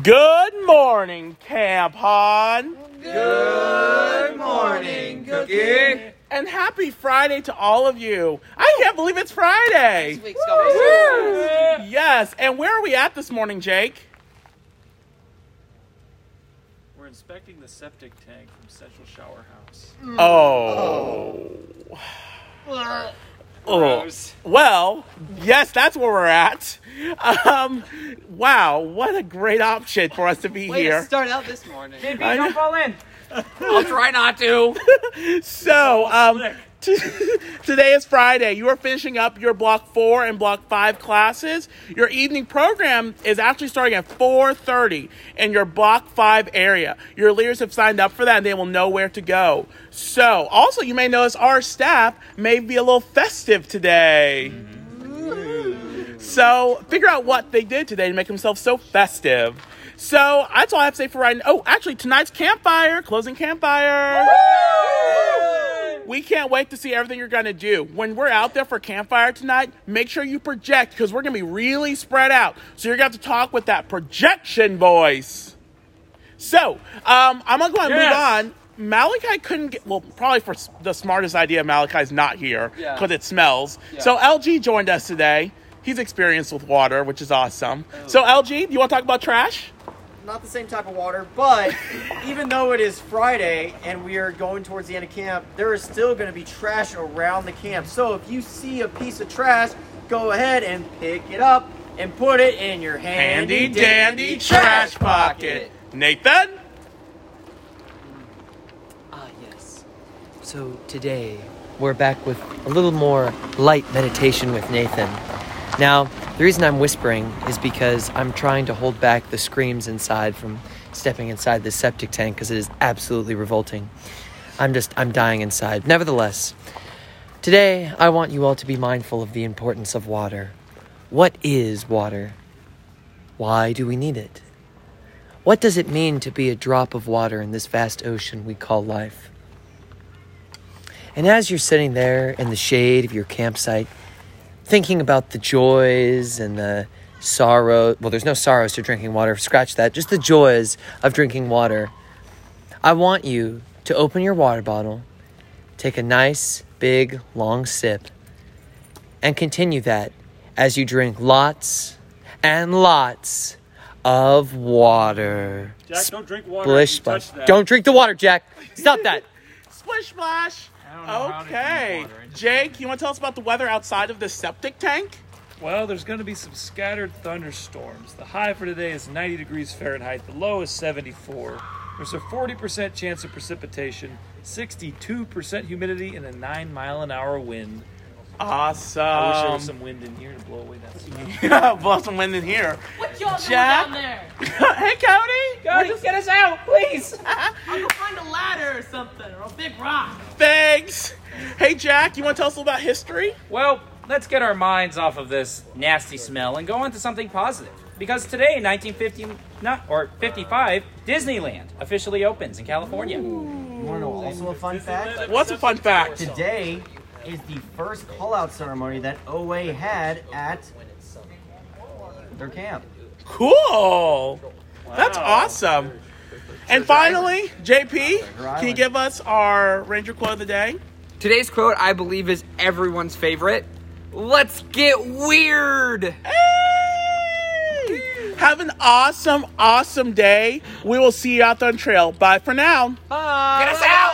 Good morning, Camp Han. Good morning, Cookie. And happy Friday to all of you. I can't believe it's Friday. Week's going Yes, and where are we at this morning, Jake? We're inspecting the septic tank from Central Shower House. Oh. Oh. Well, yes, that's where we're at. Um, wow, what a great option for us to be Way here. to start out this morning. I- don't fall in. I'll try not to. So, um, t- today is Friday. You are finishing up your Block 4 and Block 5 classes. Your evening program is actually starting at 4.30 in your Block 5 area. Your leaders have signed up for that and they will know where to go. So, also, you may notice our staff may be a little festive today. So, figure out what they did today to make themselves so festive. So, that's all I have to say for right now. Oh, actually, tonight's campfire, closing campfire. We can't wait to see everything you're going to do. When we're out there for campfire tonight, make sure you project because we're going to be really spread out. So you're going to have to talk with that projection voice. So, um, I'm going to go ahead and Yes. move on. Malachi couldn't get, well, probably for the smartest idea, Malachi's not here Yeah. because it smells. So LG joined us today. He's experienced with water, which is awesome. So, LG, do you want to talk about trash? Not the same type of water, but even though it is Friday and we are going towards the end of camp, there is still going to be trash around the camp. So if you see a piece of trash, go ahead and pick it up and put it in your handy, Handy dandy trash pocket. Nathan? Ah, yes. So today, we're back with a little more light meditation with Nathan. Now, the reason I'm whispering is because I'm trying to hold back the screams inside from stepping inside the septic tank because it is absolutely revolting. I'm just, I'm dying inside. Nevertheless, today I want you all to be mindful of the importance of water. What is water? Why do we need it? What does it mean to be a drop of water in this vast ocean we call life? And as you're sitting there in the shade of your campsite, thinking about the joys and the sorrow, well, there's no sorrows to drinking water, scratch that, just the joys of drinking water. I want you to open your water bottle, take a nice, big, long sip, and continue that as you drink lots and lots of water. Jack, don't drink water. Splish splash. Don't drink the water, Jack. Stop that. Splish splash. I don't know how to Okay. I Jake, you want to tell us about the weather outside of the septic tank? Well, there's going to be some scattered thunderstorms. The high for today is 90 degrees Fahrenheit. The low is 74. There's a 40% chance of precipitation, 62% humidity, and a 9 mile an hour wind. Awesome. I wish there was some wind in here to blow away that smell. yeah, blow some wind in here. What y'all Jack? down there? hey, Cody. Cody, just get us out, please. I'll go find a ladder or something, or a big rock. Thanks. Hey, Jack, you want to tell us a little about history? Well, let's get our minds off of this nasty smell and go on to something positive. Because today, 1950, not or 55, Disneyland officially opens in California. You want to know also a fun fact? What's a fun fact? Today is the first call-out ceremony that OA had at their camp. Cool. That's awesome. And finally, JP, can you give us our Ranger quote of the day? Today's quote, I believe, is everyone's favorite. Let's get weird. Hey! Have an awesome, awesome day. We will see you out on trail. Bye for now. Bye. Get us out.